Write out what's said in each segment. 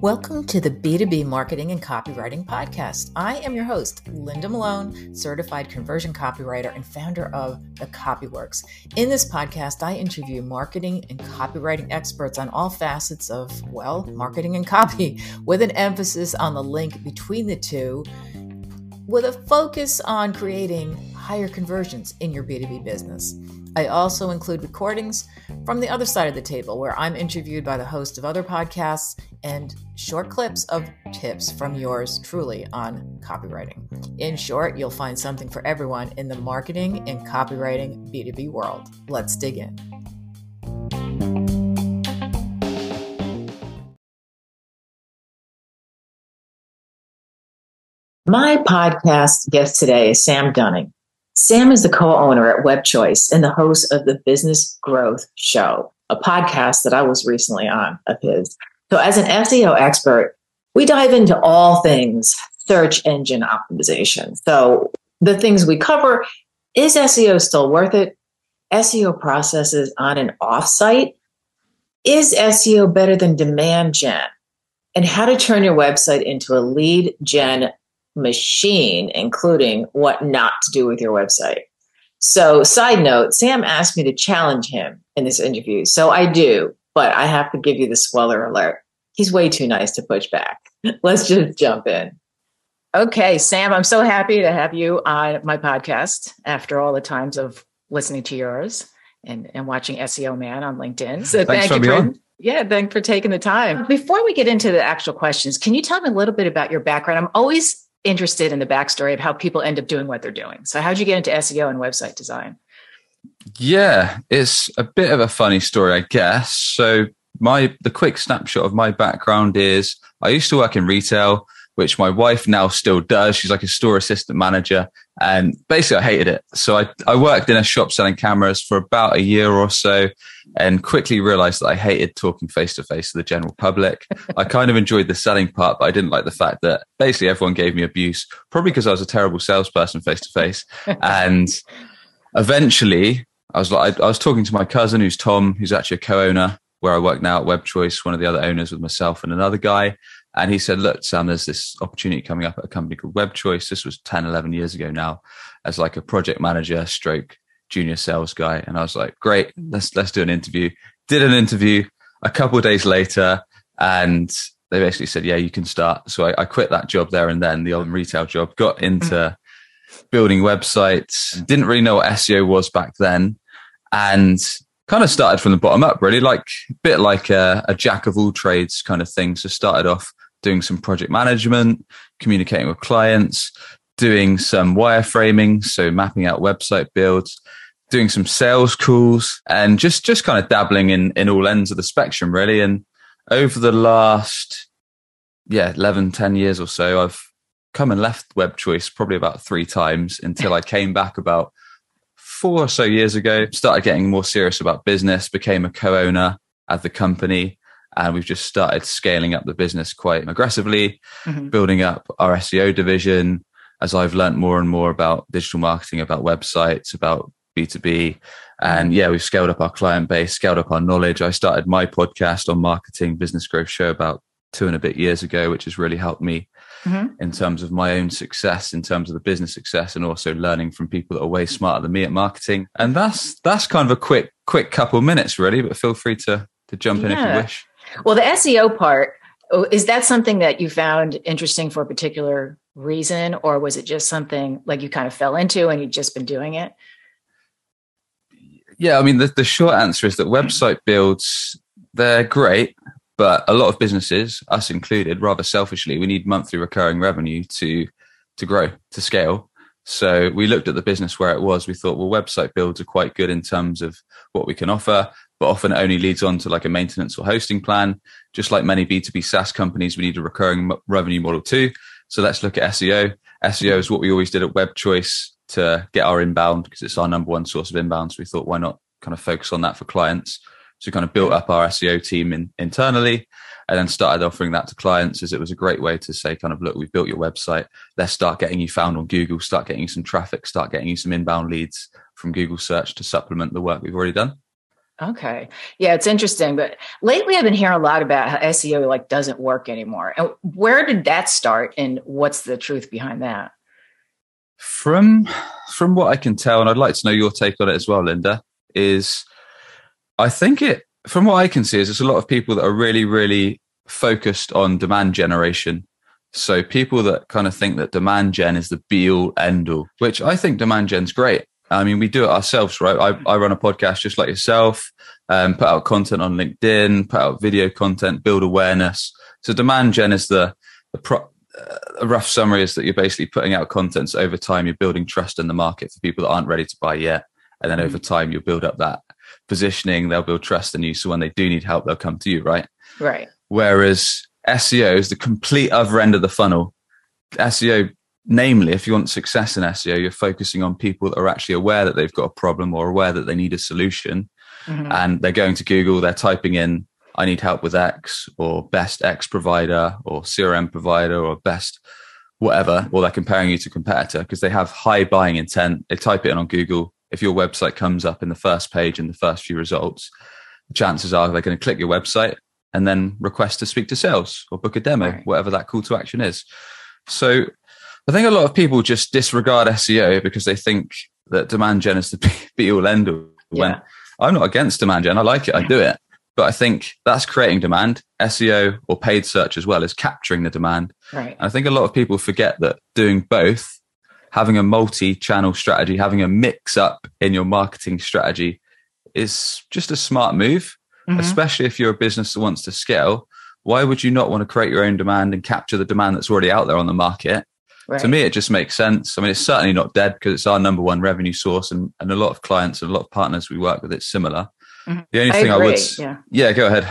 Welcome to the B2B Marketing and Copywriting Podcast. I am your host, Linda Malone, certified conversion copywriter and founder of The Copy Worx. In this podcast, I interview marketing and copywriting experts on all facets of, well, marketing and copy, with an emphasis on the link between the two, with a focus on creating higher conversions in your B2B business. I also include recordings from the other side of the table where I'm interviewed by the host of other podcasts and short clips of tips from yours truly on copywriting. In short, you'll find something for everyone in the marketing and copywriting B2B world. Let's dig in. My podcast guest today is Sam Dunning. Sam is the co owner at WebChoice and the host of the Business Growth Show, a podcast that I was recently on of his. So, as an SEO expert, we dive into all things search engine optimization. So, the things we cover is SEO still worth it? SEO processes on and off site? Is SEO better than demand gen? And how to turn your website into a lead gen machine, including what not to do with your website. So, side note, Sam asked me to challenge him in this interview. So I do, but I have to give you the spoiler alert. He's way too nice to push back. Let's just jump in. Okay, Sam, I'm so happy to have you on my podcast after all the times of listening to yours and, and watching SEO Man on LinkedIn. So Thanks thank you for, on. yeah, thanks for taking the time. Before we get into the actual questions, can you tell me a little bit about your background? I'm always interested in the backstory of how people end up doing what they're doing. So, how'd you get into SEO and website design? Yeah, it's a bit of a funny story, I guess. So, my the quick snapshot of my background is I used to work in retail, which my wife now still does. She's like a store assistant manager, and basically I hated it. So I I worked in a shop selling cameras for about a year or so, and quickly realized that I hated talking face to face to the general public. I kind of enjoyed the selling part, but I didn't like the fact that basically everyone gave me abuse, probably because I was a terrible salesperson face to face. And eventually, I was like, I was talking to my cousin, who's Tom, who's actually a co-owner where I work now at WebChoice, one of the other owners with myself and another guy. And he said, look, Sam, there's this opportunity coming up at a company called WebChoice. This was 10, 11 years ago now as like a project manager stroke junior sales guy. And I was like, great, let's, let's do an interview. Did an interview a couple of days later and they basically said, yeah, you can start. So I, I quit that job there and then the old retail job, got mm. into building websites, didn't really know what SEO was back then. And kind of started from the bottom up, really, like a bit like a, a jack of all trades kind of thing. So started off doing some project management, communicating with clients, doing some wireframing, so mapping out website builds, doing some sales calls and just just kind of dabbling in in all ends of the spectrum really. And over the last yeah 11 10 years or so i've come and left web choice probably about three times until i came back about four or so years ago started getting more serious about business became a co-owner at the company and we've just started scaling up the business quite aggressively mm-hmm. building up our seo division as i've learned more and more about digital marketing about websites about B2B. And yeah, we've scaled up our client base, scaled up our knowledge. I started my podcast on marketing business growth show about two and a bit years ago, which has really helped me mm-hmm. in terms of my own success, in terms of the business success, and also learning from people that are way smarter than me at marketing. And that's that's kind of a quick quick couple minutes, really. But feel free to to jump in if you wish. Well, the SEO part oh, is that something that you found interesting for a particular reason, or was it just something like you kind of fell into and you've just been doing it? Yeah, I mean, the, the short answer is that website builds, they're great, but a lot of businesses, us included, rather selfishly, we need monthly recurring revenue to to grow, to scale. So we looked at the business where it was. We thought, well, website builds are quite good in terms of what we can offer, but often it only leads on to like a maintenance or hosting plan. Just like many B2B SaaS companies, we need a recurring revenue model too. So let's look at SEO. SEO is what we always did at WebChoice to get our inbound because it's our number one source of inbound. So we thought, why not kind of focus on that for clients? So we kind of built up our SEO team in, internally and then started offering that to clients as it was a great way to say, kind of, look, we've built your website. Let's start getting you found on Google, start getting you some traffic, start getting you some inbound leads from Google search to supplement the work we've already done. Okay. Yeah, it's interesting. But lately I've been hearing a lot about how SEO like doesn't work anymore. And where did that start and what's the truth behind that? From from what I can tell, and I'd like to know your take on it as well, Linda, is I think it from what I can see is there's a lot of people that are really, really focused on demand generation. So people that kind of think that demand gen is the be all end all, which I think demand gen's great. I mean, we do it ourselves, right? I, I run a podcast just like yourself, um, put out content on LinkedIn, put out video content, build awareness. So demand gen is the, the pro, uh, a rough summary is that you're basically putting out content so over time. You're building trust in the market for people that aren't ready to buy yet. And then over mm. time, you'll build up that positioning. They'll build trust in you. So when they do need help, they'll come to you, right? Right. Whereas SEO is the complete other end of the funnel. SEO namely if you want success in seo you're focusing on people that are actually aware that they've got a problem or aware that they need a solution mm-hmm. and they're going to google they're typing in i need help with x or best x provider or crm provider or best whatever or they're comparing you to competitor because they have high buying intent they type it in on google if your website comes up in the first page in the first few results chances are they're going to click your website and then request to speak to sales or book a demo right. whatever that call to action is so I think a lot of people just disregard SEO because they think that demand gen is the be all end all. When. I'm not against demand gen, I like it, I do it. But I think that's creating demand. SEO or paid search as well is capturing the demand. Right. And I think a lot of people forget that doing both, having a multi-channel strategy, having a mix up in your marketing strategy is just a smart move, mm-hmm. especially if you're a business that wants to scale. Why would you not want to create your own demand and capture the demand that's already out there on the market Right. To me, it just makes sense. I mean, it's certainly not dead because it's our number one revenue source, and, and a lot of clients and a lot of partners we work with, it's similar. Mm-hmm. The only I thing agree. I would, yeah, yeah, go ahead.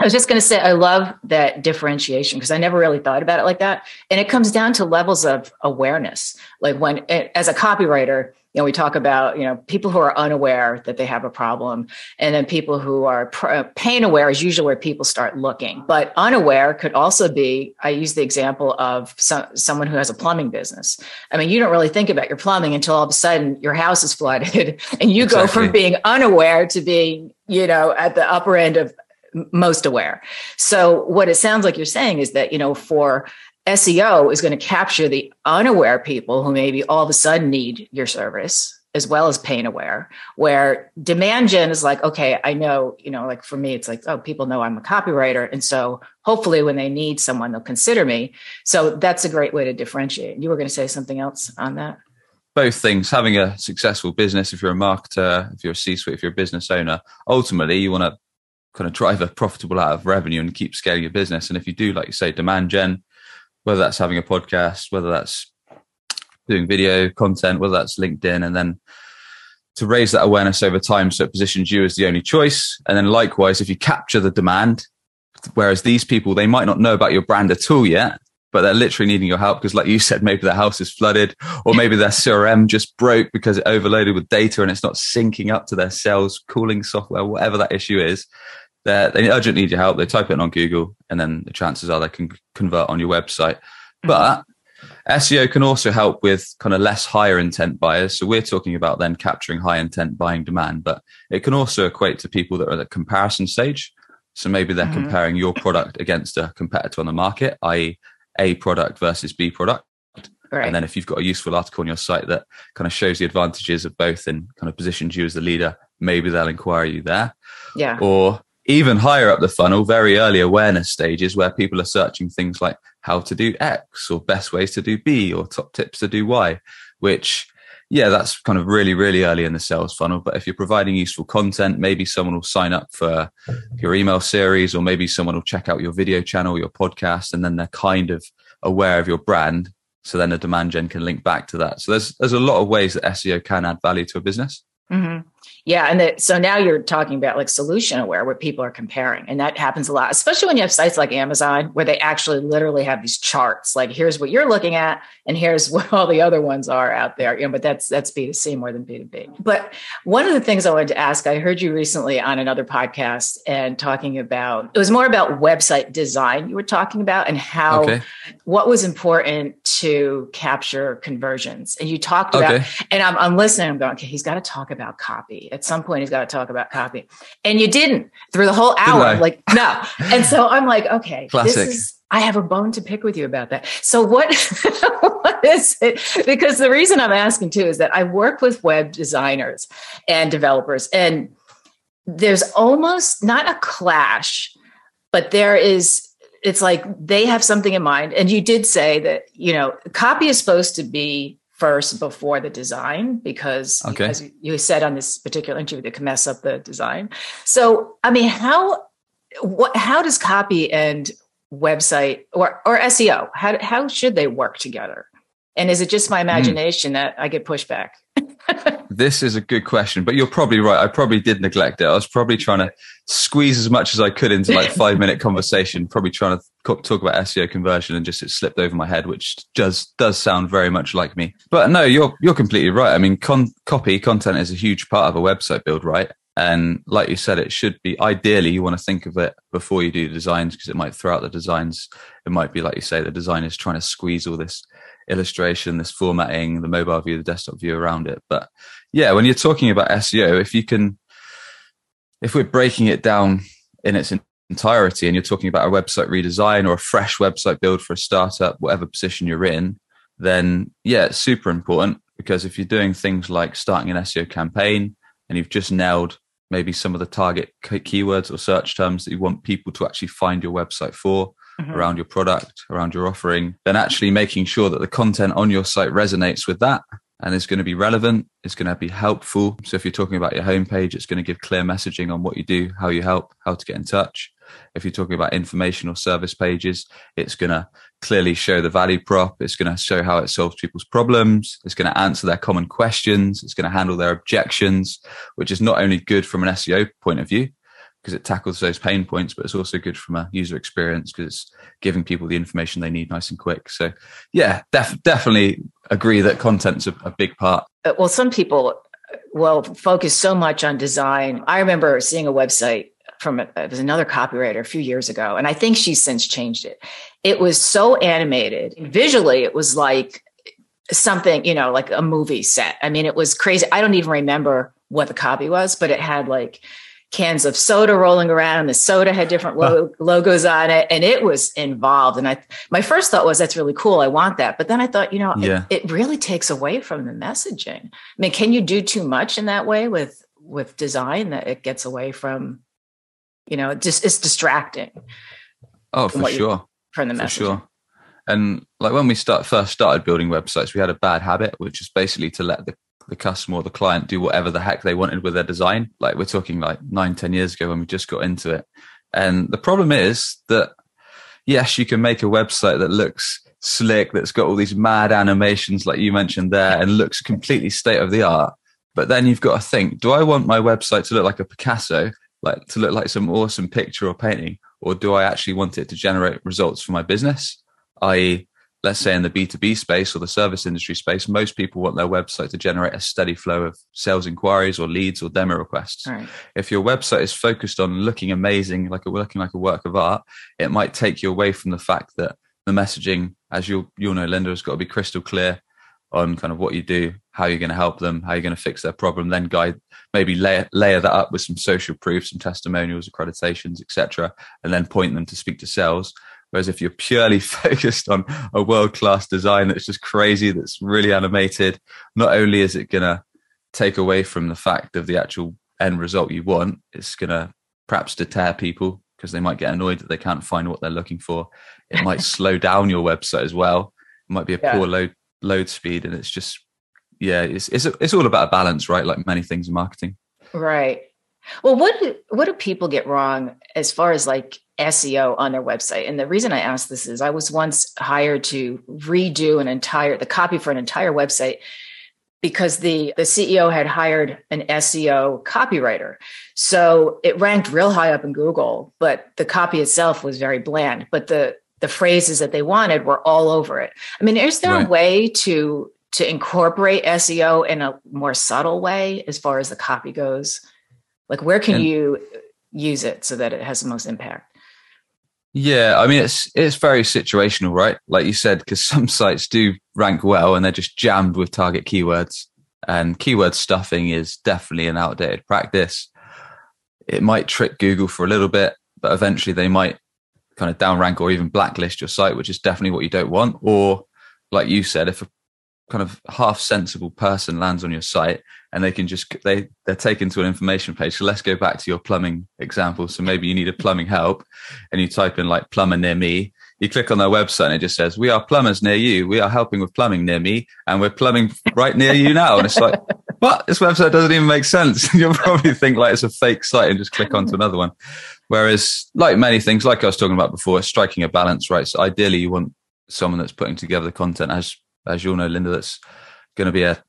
I was just going to say, I love that differentiation because I never really thought about it like that. And it comes down to levels of awareness. Like when, as a copywriter, you know, we talk about, you know, people who are unaware that they have a problem. And then people who are pr- uh, pain aware is usually where people start looking. But unaware could also be, I use the example of some, someone who has a plumbing business. I mean, you don't really think about your plumbing until all of a sudden your house is flooded and you exactly. go from being unaware to being, you know, at the upper end of most aware. So what it sounds like you're saying is that, you know, for SEO is going to capture the unaware people who maybe all of a sudden need your service as well as pain aware where demand gen is like okay i know you know like for me it's like oh people know i'm a copywriter and so hopefully when they need someone they'll consider me. So that's a great way to differentiate. You were going to say something else on that? Both things. Having a successful business if you're a marketer if you're a c-suite if you're a business owner ultimately you want to kind of drive a profitable out of revenue and keep scaling your business. And if you do like you say demand gen whether that's having a podcast, whether that's doing video content, whether that's LinkedIn, and then to raise that awareness over time so it positions you as the only choice. And then likewise, if you capture the demand, whereas these people, they might not know about your brand at all yet, but they're literally needing your help because like you said, maybe their house is flooded or maybe their CRM just broke because it overloaded with data and it's not syncing up to their sales cooling software, whatever that issue is they urgently need your help. They type it in on Google, and then the chances are they can convert on your website. Mm-hmm. But SEO can also help with kind of less higher intent buyers. So we're talking about then capturing high intent buying demand, but it can also equate to people that are at the comparison stage. So maybe they're mm-hmm. comparing your product against a competitor on the market, i.e., A product versus B product. Right. And then if you've got a useful article on your site that kind of shows the advantages of both and kind of positions you as the leader, maybe they'll inquire you there. Yeah. Or even higher up the funnel, very early awareness stages where people are searching things like how to do X or best ways to do B or top tips to do Y, which, yeah, that's kind of really, really early in the sales funnel. But if you're providing useful content, maybe someone will sign up for your email series or maybe someone will check out your video channel, your podcast, and then they're kind of aware of your brand. So then the demand gen can link back to that. So there's, there's a lot of ways that SEO can add value to a business. Mm-hmm. Yeah. And that, so now you're talking about like solution aware where people are comparing. And that happens a lot, especially when you have sites like Amazon where they actually literally have these charts. Like here's what you're looking at, and here's what all the other ones are out there. You know, but that's that's B2C more than B2B. But one of the things I wanted to ask, I heard you recently on another podcast and talking about it was more about website design you were talking about and how okay. what was important to capture conversions. And you talked about, okay. and I'm, I'm listening, I'm going, okay, he's got to talk about copy. At some point, he's got to talk about copy. And you didn't through the whole hour. Like, no. And so I'm like, okay, Classic. this is, I have a bone to pick with you about that. So what, what is it? Because the reason I'm asking too is that I work with web designers and developers, and there's almost not a clash, but there is it's like they have something in mind and you did say that you know copy is supposed to be first before the design because okay. as you said on this particular interview that can mess up the design so i mean how what how does copy and website or or seo how, how should they work together and is it just my hmm. imagination mm. that i get pushback this is a good question, but you're probably right. I probably did neglect it. I was probably trying to squeeze as much as I could into like five minute conversation, probably trying to talk about SEO conversion and just it slipped over my head, which does does sound very much like me. But no, you're you're completely right. I mean, con- copy content is a huge part of a website build, right? And like you said, it should be ideally you want to think of it before you do designs because it might throw out the designs. It might be like you say, the design is trying to squeeze all this illustration, this formatting, the mobile view, the desktop view around it. But yeah, when you're talking about SEO, if you can, if we're breaking it down in its entirety and you're talking about a website redesign or a fresh website build for a startup, whatever position you're in, then yeah, it's super important because if you're doing things like starting an SEO campaign and you've just nailed maybe some of the target keywords or search terms that you want people to actually find your website for, mm-hmm. around your product, around your offering, then actually making sure that the content on your site resonates with that and is going to be relevant, it's going to be helpful. So if you're talking about your homepage, it's going to give clear messaging on what you do, how you help, how to get in touch. If you're talking about information or service pages, it's going to clearly show the value prop. It's going to show how it solves people's problems. It's going to answer their common questions. It's going to handle their objections, which is not only good from an SEO point of view, because it tackles those pain points, but it's also good from a user experience because it's giving people the information they need nice and quick. So, yeah, def- definitely agree that content's a, a big part. Well, some people will focus so much on design. I remember seeing a website from it was another copywriter a few years ago, and I think she's since changed it. It was so animated visually; it was like something you know, like a movie set. I mean, it was crazy. I don't even remember what the copy was, but it had like cans of soda rolling around. The soda had different lo- logos on it, and it was involved. And I, my first thought was, "That's really cool. I want that." But then I thought, you know, yeah. it, it, really takes away from the messaging. I mean, can you do too much in that way with with design that it gets away from, you know, just it's distracting. Oh, for sure. from the message. sure. And like when we start first started building websites, we had a bad habit, which is basically to let the the customer or the client do whatever the heck they wanted with their design. Like we're talking like nine, ten years ago when we just got into it. And the problem is that yes, you can make a website that looks slick, that's got all these mad animations like you mentioned there and looks completely state of the art. But then you've got to think, do I want my website to look like a Picasso, like to look like some awesome picture or painting? Or do I actually want it to generate results for my business? I.e., let's say in the B2B space or the service industry space, most people want their website to generate a steady flow of sales inquiries or leads or demo requests. Right. If your website is focused on looking amazing, like a looking like a work of art, it might take you away from the fact that the messaging, as you'll you'll know, Linda, has got to be crystal clear on kind of what you do, how you're going to help them, how you're going to fix their problem, then guide maybe layer layer that up with some social proof, some testimonials, accreditations, etc., and then point them to speak to sales Whereas if you're purely focused on a world class design that's just crazy, that's really animated, not only is it going to take away from the fact of the actual end result you want, it's going to perhaps deter people because they might get annoyed that they can't find what they're looking for. It might slow down your website as well. It might be a yeah. poor load load speed, and it's just yeah, it's it's it's all about a balance, right? Like many things in marketing. Right. Well, what do, what do people get wrong as far as like SEO on their website. And the reason I ask this is I was once hired to redo an entire the copy for an entire website because the the CEO had hired an SEO copywriter. So it ranked real high up in Google, but the copy itself was very bland, but the the phrases that they wanted were all over it. I mean, is there right. a way to to incorporate SEO in a more subtle way as far as the copy goes? Like where can and, you use it so that it has the most impact? Yeah, I mean it's it's very situational, right? Like you said, because some sites do rank well and they're just jammed with target keywords, And keyword stuffing is definitely an outdated practice. It might trick Google for a little bit, but eventually they might kind of downrank or even blacklist your site, which is definitely what you don't want. Or, like you said, if a kind of half sensible person lands on your site and they can just they they're taken to an information page. So let's go back to your plumbing example. So maybe you need a plumbing help and you type in like plumber near me. You click on their website and it just says we are plumbers near you. We are helping with plumbing near me and we're plumbing right near you now. And it's like what this website doesn't even make sense. You'll probably think like it's a fake site and just click onto another one. Whereas like many things like i was talking about before striking a balance right? So ideally you want someone that's putting together the content as as you'll know, Linda, that's going to be a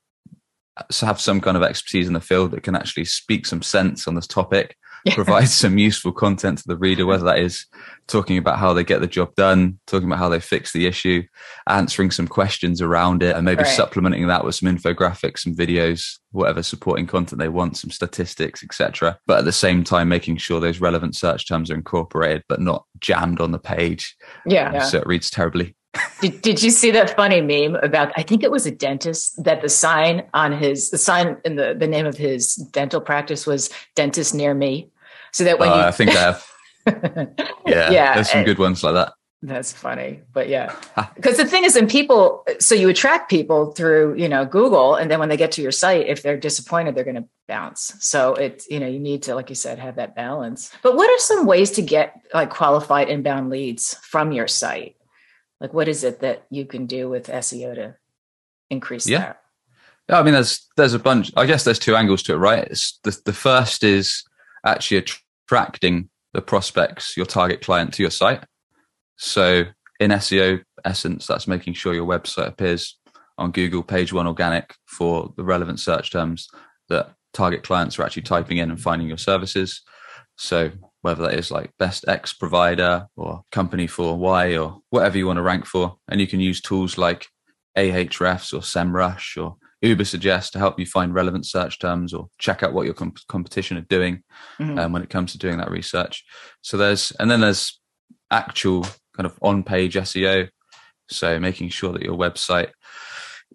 have some kind of expertise in the field that can actually speak some sense on this topic, yeah. provide some useful content to the reader, whether that is talking about how they get the job done, talking about how they fix the issue, answering some questions around it, and maybe right. supplementing that with some infographics, some videos, whatever supporting content they want, some statistics, etc. But at the same time, making sure those relevant search terms are incorporated, but not jammed on the page. Yeah. Um, so it reads terribly did, did you see that funny meme about i think it was a dentist that the sign on his the sign in the, the name of his dental practice was dentist near me so that when uh, you i think i have. Yeah yeah there's some good ones like that. That's funny but yeah. Because the thing is and people so you attract people through you know google and then when they get to your site if they're disappointed they're going to bounce. So it's you know you need to like you said have that balance. But what are some ways to get like qualified inbound leads from your site like what is it that you can do with seo to increase yeah. that? Yeah i mean there's there's a bunch i guess there's two angles to it right? It's the, the first is actually attracting the prospects your target client to your site. So in seo essence that's making sure your website appears on google page one organic for the relevant search terms that target clients are actually typing in and finding your services. So whether that is like best X provider or company for Y or whatever you want to rank for. And you can use tools like Ahrefs or SEMrush or Ubersuggest to help you find relevant search terms or check out what your comp- competition are doing mm-hmm. um, when it comes to doing that research. So there's, and then there's actual kind of on page SEO. So making sure that your website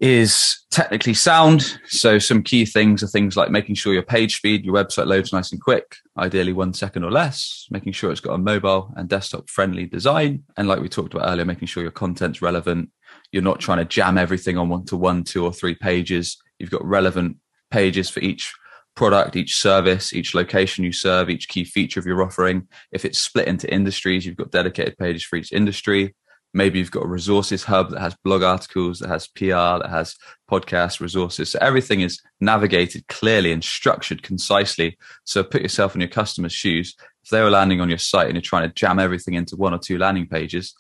is technically sound. So some key things are things like making sure your page speed, your website loads nice and quick, ideally one second or less, making sure it's got a mobile and desktop friendly design. And like we talked about earlier, making sure your content's relevant. You're not trying to jam everything on one to one, two or three pages. You've got relevant pages for each product, each service, each location you serve, each key feature of your offering. If it's split into industries, you've got dedicated pages for each industry maybe you've got a resources hub that has blog articles that has pr that has podcast resources. So everything is navigated clearly and structured concisely. So put yourself in your customer's shoes. If they were landing on your site and you're trying to jam everything into one or two landing pages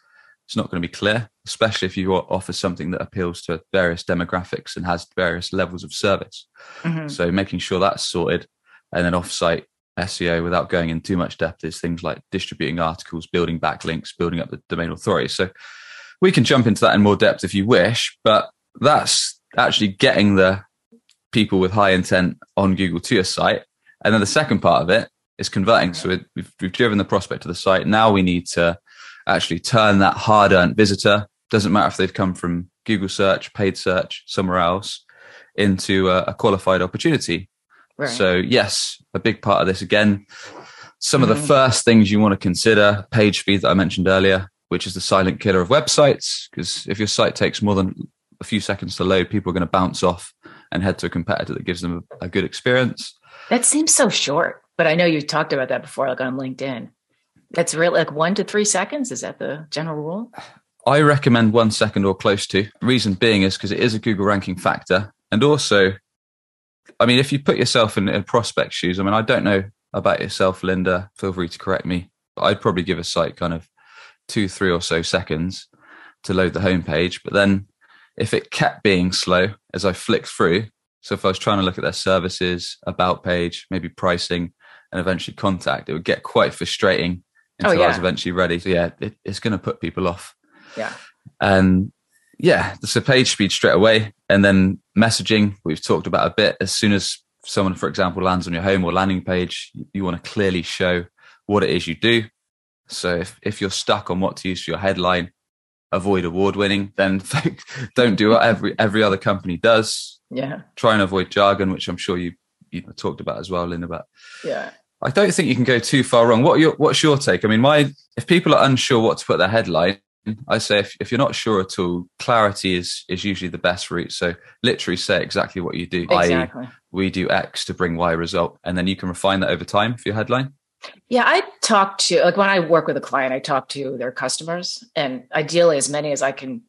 it's not going to be clear especially if you offer something that appeals to various demographics and has various levels of service. Mm-hmm. so making sure that's sorted and then offsite SEO without going in too much depth is things like distributing articles, building backlinks, building up the domain authority. So we can jump into that in more depth if you wish, but that's actually getting the people with high intent on Google to your site. And then the second part of it is converting. So we've, we've driven the prospect to the site. Now we need to actually turn that hard earned visitor, doesn't matter if they've come from Google search, paid search, somewhere else, into a, a qualified opportunity. Right. So yes, a big part of this again. Some mm-hmm. of the mm-hmm. first things you want to consider page speed that I mentioned earlier, which is the silent killer of websites. Because if your site takes more than a few seconds to load, people are going to bounce off and head to a competitor that gives them a, a good experience. That seems so short, but I know you talked about that before, like on LinkedIn. That's really like one to three seconds. Is that the general rule? I recommend one second or close to. Reason being is because it is a Google ranking factor. And also, I mean, if you put yourself in, in prospect shoes, I mean, I don't know about yourself, Linda. Feel free to correct me. But I'd probably give a site kind of two, three or so seconds to load the homepage. But then if it kept being slow as I flicked through, so if I was trying to look at their services, about page, maybe pricing, and eventually contact, it would get quite frustrating oh, until oh, yeah. I was eventually ready. So yeah, it, it's going to put people off. Yeah. And yeah, there's a page speed straight away. And then messaging, we've talked about a bit. As soon as someone, for example, lands on your home or landing page, you want to clearly show what it is you do. So if, if you're stuck on what to use for your headline, avoid award winning, then don't do what every every other company does. Yeah. Try and avoid jargon, which I'm sure you you talked about as well, Lynn. About yeah. I don't think you can go too far wrong. What your what's your take? I mean, my if people are unsure what to put their headline, I say if, if you're not sure at all, clarity is is usually the best route. So literally say exactly what you do. Exactly. we do X to bring Y result, and then you can refine that over time for your headline. Yeah, I talk to like when I work with a client, I talk to their customers, and ideally as many as I can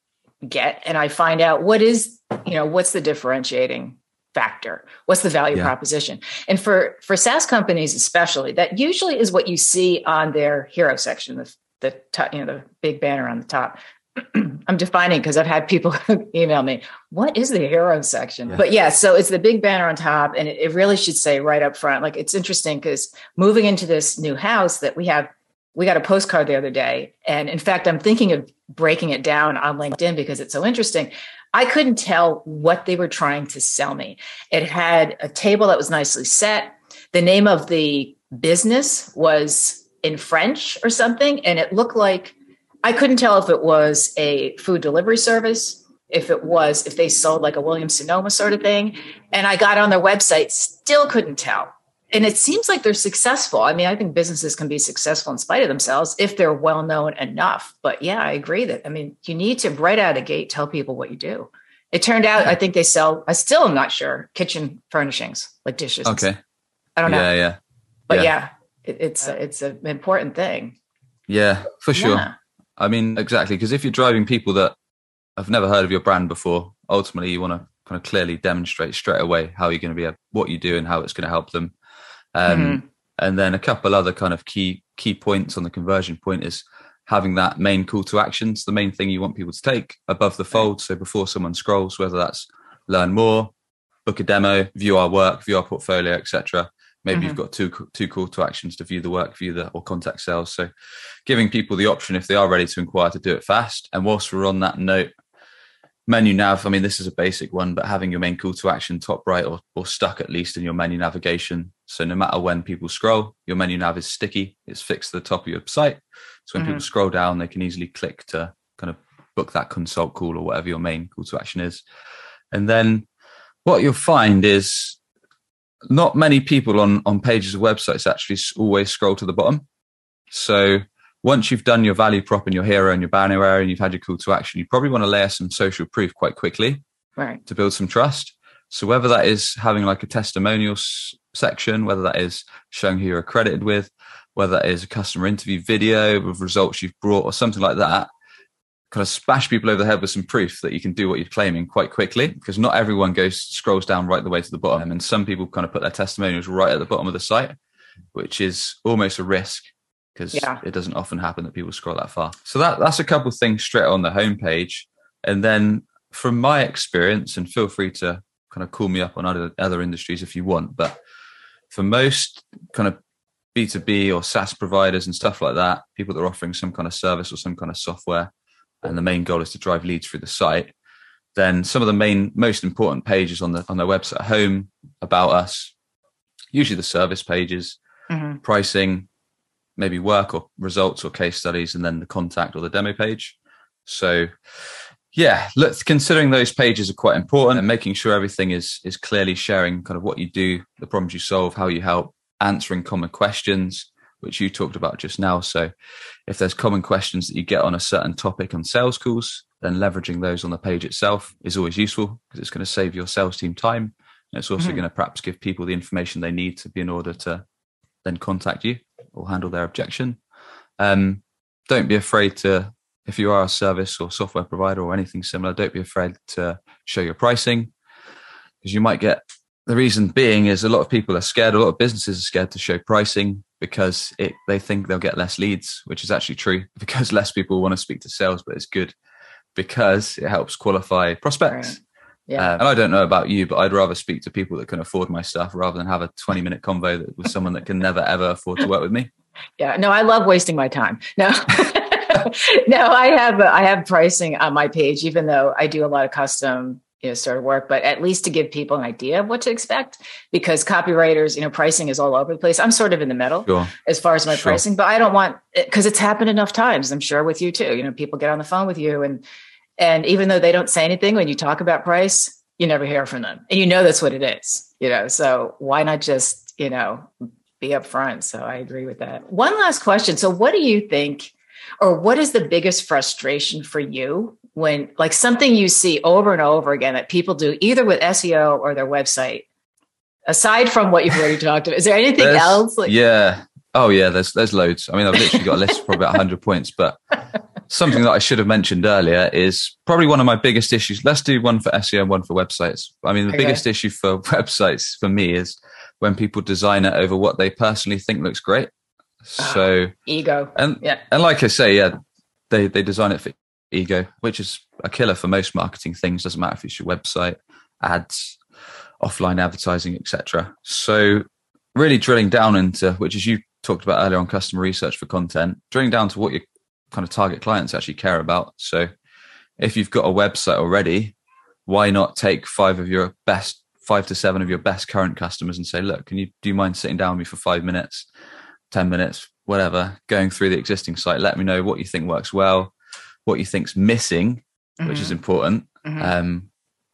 get, and I find out what is you know what's the differentiating factor what's the value yeah. proposition and for for saas companies especially that usually is what you see on their hero section the the you know the big banner on the top i'm defining because i've had people email me what is the hero section yeah. but yeah so it's the big banner on top and it, it really should say right up front like it's interesting because moving into this new house that we have we got a postcard the other day and in fact i'm thinking of breaking it down on linkedin because it's so interesting I couldn't tell what they were trying to sell me. It had a table that was nicely set. The name of the business was in French or something. And it looked like I couldn't tell if it was a food delivery service, if it was, if they sold like a Williams Sonoma sort of thing. And I got on their website, still couldn't tell and it seems like they're successful. I mean, I think businesses can be successful in spite of themselves if they're well known enough. But yeah, I agree that I mean, you need to right out of the gate tell people what you do. It turned out I think they sell. I still am not sure kitchen furnishings like dishes. Okay, I don't know. Yeah, yeah. But yeah, yeah it, it's it's an important thing. Yeah, for sure. Yeah. I mean, exactly because if you're driving people that have never heard of your brand before, ultimately you want to kind of clearly demonstrate straight away how you're going to be, a, what you do, and how it's going to help them um, mm-hmm. And then a couple other kind of key key points on the conversion point is having that main call to actions, the main thing you want people to take above the fold. So before someone scrolls, whether that's learn more, book a demo, view our work, view our portfolio, etc. Maybe mm-hmm. you've got two two call to actions to view the work, view the or contact sales. So giving people the option if they are ready to inquire to do it fast. And whilst we're on that note, menu nav, I mean, this is a basic one, but having your main call to action top right or, or stuck at least in your menu navigation. So no matter when people scroll, your menu nav is sticky. It's fixed to the top of your site. So when mm-hmm. people scroll down, they can easily click to kind of book that consult call or whatever your main call to action is. And then what you'll find is not many people on, on pages of websites actually always scroll to the bottom. So once you've done your value prop and your hero and your banner area and you've had your call to action, you probably want to layer some social proof quite quickly right. to build some trust. So whether that is having like a testimonials section, whether that is showing who you're accredited with, whether that is a customer interview video with results you've brought or something like that, kind of smash people over the head with some proof that you can do what you're claiming quite quickly because not everyone goes scrolls down right the way to the bottom and some people kind of put their testimonials right at the bottom of the site which is almost a risk because yeah. it doesn't often happen that people scroll that far. So that that's a couple of things straight on the homepage. And then from my experience, and feel free to kind of call me up on other other industries if you want, but for most kind of B2B or SaaS providers and stuff like that, people that are offering some kind of service or some kind of software, and the main goal is to drive leads through the site, then some of the main most important pages on the on their website home about us, usually the service pages, mm-hmm. pricing, maybe work or results or case studies and then the contact or the demo page. So yeah, look, considering those pages are quite important and making sure everything is is clearly sharing kind of what you do, the problems you solve, how you help, answering common questions, which you talked about just now. So if there's common questions that you get on a certain topic on sales calls, then leveraging those on the page itself is always useful because it's going to save your sales team time. And it's also mm-hmm. going to perhaps give people the information they need to be in order to then contact you or handle their objection. Um, don't be afraid to, if you are a service or software provider or anything similar, don't be afraid to show your pricing because you might get the reason being is a lot of people are scared, a lot of businesses are scared to show pricing because it, they think they'll get less leads, which is actually true because less people want to speak to sales, but it's good because it helps qualify prospects. Right. Yeah. Um, and I don't know about you, but I'd rather speak to people that can afford my stuff rather than have a 20 minute convo with someone that can never ever afford to work with me. Yeah. No, I love wasting my time. No. no, I have I have pricing on my page, even though I do a lot of custom you know started work but at least to give people an idea of what to expect because copywriters you know pricing is all over the place. I'm sort of in the middle Sure. as far as my Sure. pricing but i don't want because it's happened enough times i'm sure with you too. You know people get on the phone with you and and even though they don't say anything when you talk about price you never hear from them. And you know that's what it is you know so why not just you know be upfront? So i agree with that. One last question. So what do you think or what is the biggest frustration for you when like something you see over and over again that people do either with SEO or their website aside from what you've already talked about is there anything There's- else like yeah. Oh yeah, there's there's loads. I mean, I've literally got a list of probably about 100 points, but something that I should have mentioned earlier is probably one of my biggest issues. Let's do one for SEO and one for websites. I mean, the Okay. biggest issue for websites for me is when people design it over what they personally think looks great. Ah, so, ego and yeah and like I say, yeah, they they design it for ego, which is a killer for most marketing things. Doesn't matter if it's your website, ads, offline advertising, etc. So really drilling down into which as you talked about earlier on customer research for content, drilling down to what your kind of target clients actually care about. So if you've got a website already, why not take five of your best five to seven of your best current customers and say, look, can you do you mind sitting down with me for five minutes, ten minutes, whatever, going through the existing site? Let me know what you think works well, what you think's missing, which is Mhm, important. mhm. Um,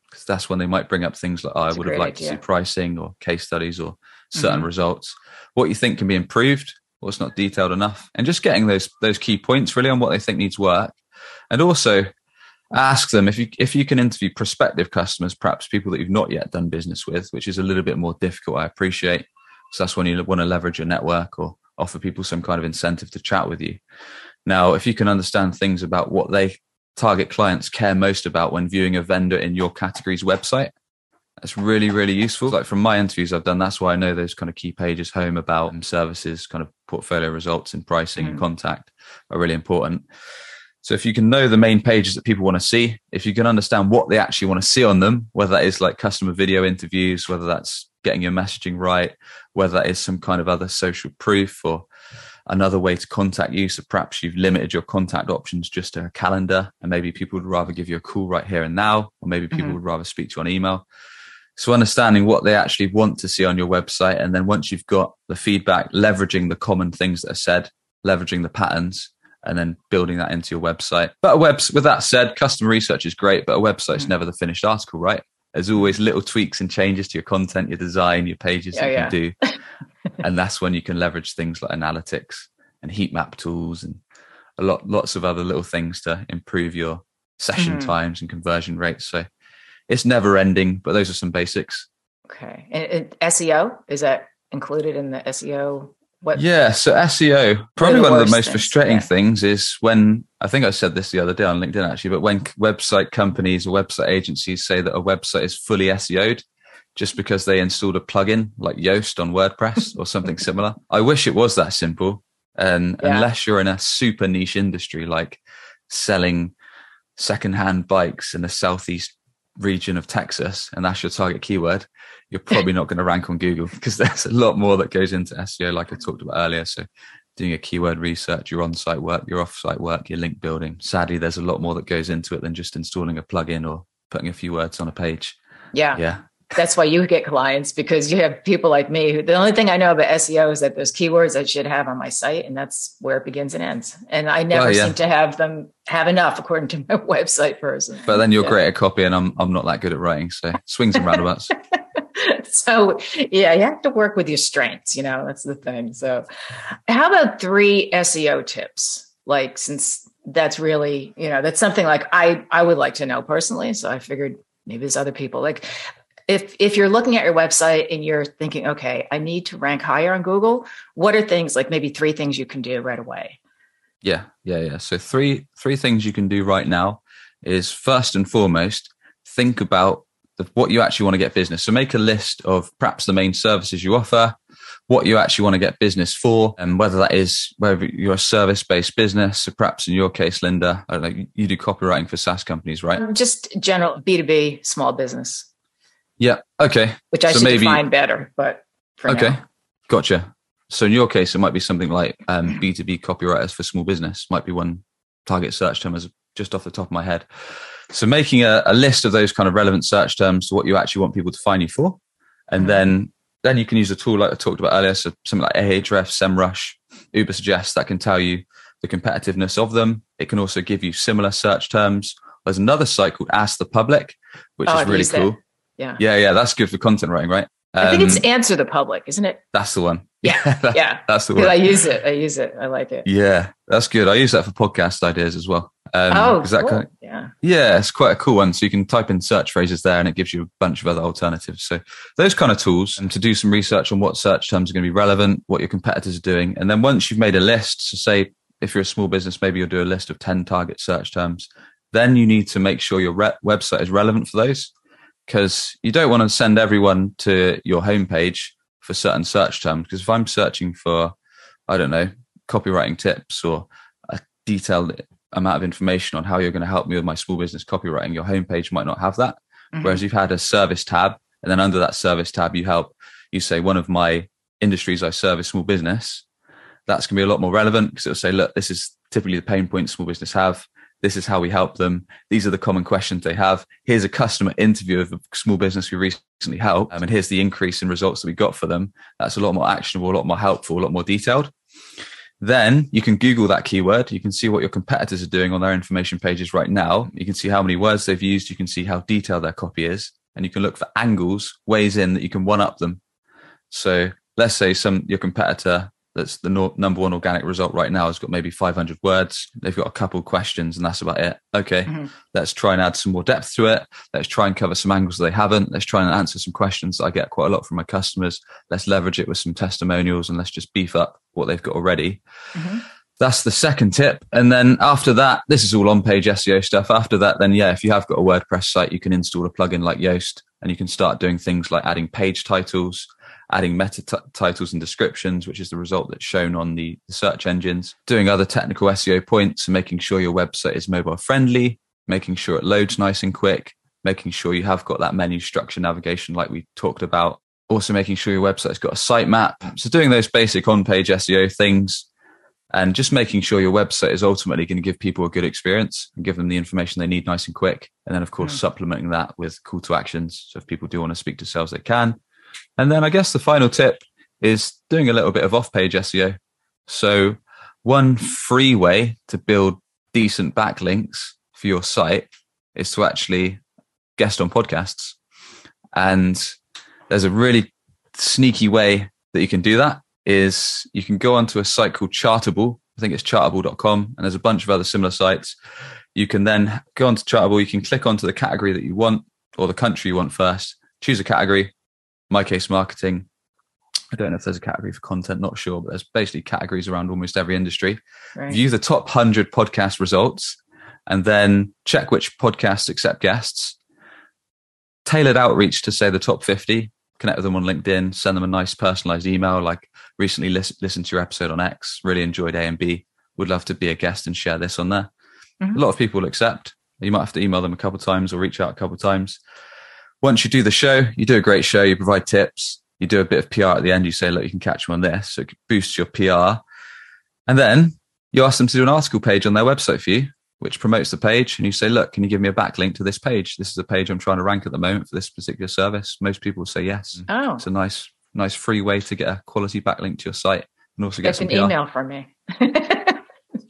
because that's when they might bring up things like, oh, I would have liked to see pricing or case studies or certain Mhm. results. What you think can be improved, what's not detailed enough, and just getting those those key points really on what they think needs work, and also ask them if you if you can interview prospective customers, perhaps people that you've not yet done business with, which is a little bit more difficult. I appreciate. So that's when you want to leverage your network or offer people some kind of incentive to chat with you. Now, if you can understand things about what they target clients care most about when viewing a vendor in your category's website, that's really, really useful. Like from my interviews I've done, that's why I know those kind of key pages home about and services, kind of portfolio results and pricing and Mhm. contact are really important. So if you can know the main pages that people want to see, if you can understand what they actually want to see on them, whether that is like customer video interviews, whether that's getting your messaging right, whether that is some kind of other social proof or another way to contact you. So perhaps you've limited your contact options just to a calendar, and maybe people would rather give you a call right here and now, or maybe people Mhm. would rather speak to you on email. So understanding what they actually want to see on your website, and then once you've got the feedback, leveraging the common things that are said, leveraging the patterns, and then building that into your website. But a webs with that said, customer research is great, but a website's Mhm. never the finished article, right? There's always little tweaks and changes to your content, your design, your pages Yeah, you yeah. can do. and that's when you can leverage things like analytics and heat map tools and a lot lots of other little things to improve your session Mhm. times and conversion rates. So it's never ending, but those are some basics. okay and, and SEO is that included in the SEO what Yeah, so SEO probably one of the most things, frustrating yeah. things is when I think I said this the other day on LinkedIn actually, but when website companies or website agencies say that a website is fully SEO'd just because they installed a plugin like Yoast on WordPress or something similar. I wish it was that simple. And Yeah. unless you're in a super niche industry like selling secondhand bikes in the southeast region of Texas, and that's your target keyword, you're probably not going to rank on Google because there's a lot more that goes into SEO, like I talked about earlier. So, doing a keyword research, your on site work, your off site work, your link building. Sadly, there's a lot more that goes into it than just installing a plugin or putting a few words on a page. yeah Yeah. That's why you get clients because you have people like me who the only thing I know about SEO is that there's keywords I should have on my site and that's where it begins and ends. And I never yeah. seem to have them have enough according to my website person. But then you're Yeah. great at copy, and I'm I'm not that good at writing. So swings and roundabouts. so yeah, you have to work with your strengths, you know, that's the thing. So how about three SEO tips? Like since that's really, you know, that's something like I I would like to know personally. So I figured maybe there's other people. Like if if you're looking at your website and you're thinking, okay, I need to rank higher on Google, what are things like maybe three things you can do right away? Yeah, yeah, yeah. So three three things you can do right now is first and foremost think about the, what you actually want to get business. So make a list of perhaps the main services you offer, what you actually want to get business for, and whether that is whether you're a service based business. So perhaps in your case, Linda, I don't know, you do copywriting for SaaS companies, right? Um, just general B2B small business, Yeah. Okay. which I So should maybe- define better, but for Okay. now. Gotcha. So in your case, it might be something like um, B2B copywriters for small business might be one target search term as just off the top of my head. So making a, a, list of those kind of relevant search terms to what you actually want people to find you for. And mm-hmm. then then you can use a tool like I talked about earlier, so something like Ahrefs, SEMrush, Ubersuggest that can tell you the competitiveness of them. It can also give you similar search terms. There's another site called Ask the Public, which oh, is really cool. Yeah. Yeah, yeah, that's good for content writing, right? Um, I think it's um, Answer the Public, isn't it? That's the one. Yeah, that, yeah, that's the one. I use it. I use it. I like it. Yeah, that's good. I use that for podcast ideas as well. Um, oh, that cool. kind of, yeah, yeah, it's quite a cool one. So you can type in search phrases there, and it gives you a bunch of other alternatives. So those kind of tools, and to do some research on what search terms are going to be relevant, what your competitors are doing, and then once you've made a list, so say if you're a small business, maybe you'll do a list of ten target search terms. Then you need to make sure your re- website is relevant for those because you don't want to send everyone to your homepage for certain search terms. Because if I'm searching for, I don't know, copywriting tips or a detailed amount of information on how you're going to help me with my small business copywriting, your homepage might not have that. Mm-hmm. Whereas you've had a service tab, and then under that service tab, you help, you say, one of my industries I service small business. That's going to be a lot more relevant because it'll say, look, this is typically the pain points small business have. This is how we help them. These are the common questions they have. Here's a customer interview of a small business we recently helped. Um, and here's the increase in results that we got for them. That's a lot more actionable, a lot more helpful, a lot more detailed. Then you can Google that keyword. You can see what your competitors are doing on their information pages right now. You can see how many words they've used. You can see how detailed their copy is. And you can look for angles, ways in that you can one up them. So let's say some your competitor that's the no, number one organic result right now has got maybe 500 words. They've got a couple questions and that's about it. Okay, mm-hmm. let's try and add some more depth to it. Let's try and cover some angles they haven't. Let's try and answer some questions that I get quite a lot from my customers. Let's leverage it with some testimonials and let's just beef up what they've got already. Mm-hmm. That's the second tip. And then after that, this is all on page SEO stuff. After that, then yeah, if you have got a WordPress site, you can install a plugin like Yoast and you can start doing things like adding page titles, adding meta t- titles and descriptions, which is the result that's shown on the, the search engines, doing other technical SEO points and making sure your website is mobile friendly, making sure it loads nice and quick, making sure you have got that menu structure navigation like we talked about. Also making sure your website's got a sitemap. So doing those basic on-page SEO things and just making sure your website is ultimately going to give people a good experience and give them the information they need nice and quick. And then of course, mm. supplementing that with call to actions. So if people do want to speak to sales, they can. And then I guess the final tip is doing a little bit of off page SEO. So, one free way to build decent backlinks for your site is to actually guest on podcasts. And there's a really sneaky way that you can do that is you can go onto a site called Chartable. I think it's chartable.com and there's a bunch of other similar sites. You can then go onto Chartable, you can click onto the category that you want or the country you want first, choose a category, my case marketing. I don't know if there's a category for content, not sure, but there's basically categories around almost every industry. Right. View the top 100 podcast results and then check which podcasts accept guests. Tailored outreach to say the top 50, connect with them on LinkedIn, send them a nice personalized email like recently listen, listened to your episode on X, really enjoyed A and B, would love to be a guest and share this on there. Mm-hmm. A lot of people will accept. You might have to email them a couple times or reach out a couple times once you do the show, you do a great show, you provide tips, you do a bit of PR at the end, you say, look, you can catch them on this. So it boosts your PR. And then you ask them to do an article page on their website for you, which promotes the page. And you say, look, can you give me a backlink to this page? This is a page I'm trying to rank at the moment for this particular service. Most people say yes. Mm. Oh. It's a nice, nice free way to get a quality backlink to your site and also get, get some an PR. email from me.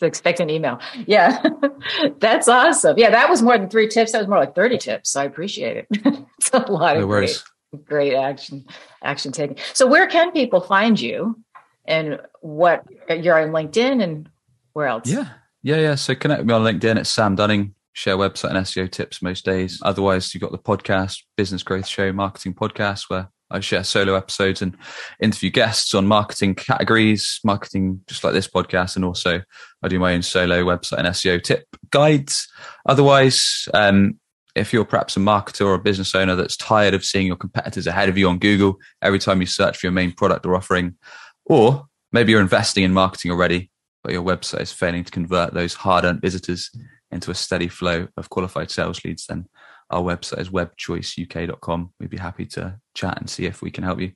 expect an email. Yeah, that's awesome. Yeah, that was more than three tips. That was more like 30 tips. So I appreciate it. it's a lot no of great, great action, action taking. So where can people find you and what you're on LinkedIn and where else? Yeah. Yeah. Yeah. So connect me on LinkedIn. It's Sam Dunning. Share website and SEO tips most days. Otherwise, you've got the podcast, Business Growth Show, Marketing Podcast, where I share solo episodes and interview guests on marketing categories, marketing just like this podcast, and also I do my own solo website and SEO tip guides. Otherwise, um, if you're perhaps a marketer or a business owner that's tired of seeing your competitors ahead of you on Google every time you search for your main product or offering, or maybe you're investing in marketing already, but your website is failing to convert those hard-earned visitors into a steady flow of qualified sales leads, then our website is webchoiceuk.com. We'd be happy to chat and see if we can help you.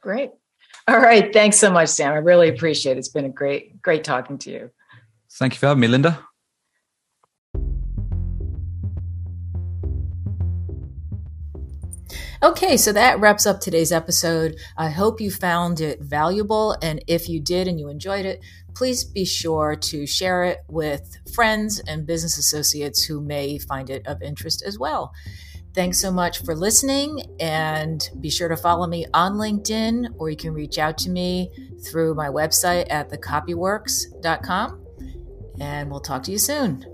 Great. All right. Thanks so much, Sam. I really appreciate it. It's been a great, great talking to you. Thank you for having me, Linda. Okay, so that wraps up today's episode. I hope you found it valuable. And if you did and you enjoyed it, please be sure to share it with friends and business associates who may find it of interest as well. Thanks so much for listening, and be sure to follow me on LinkedIn, or you can reach out to me through my website at thecopyworx.com. And we'll talk to you soon.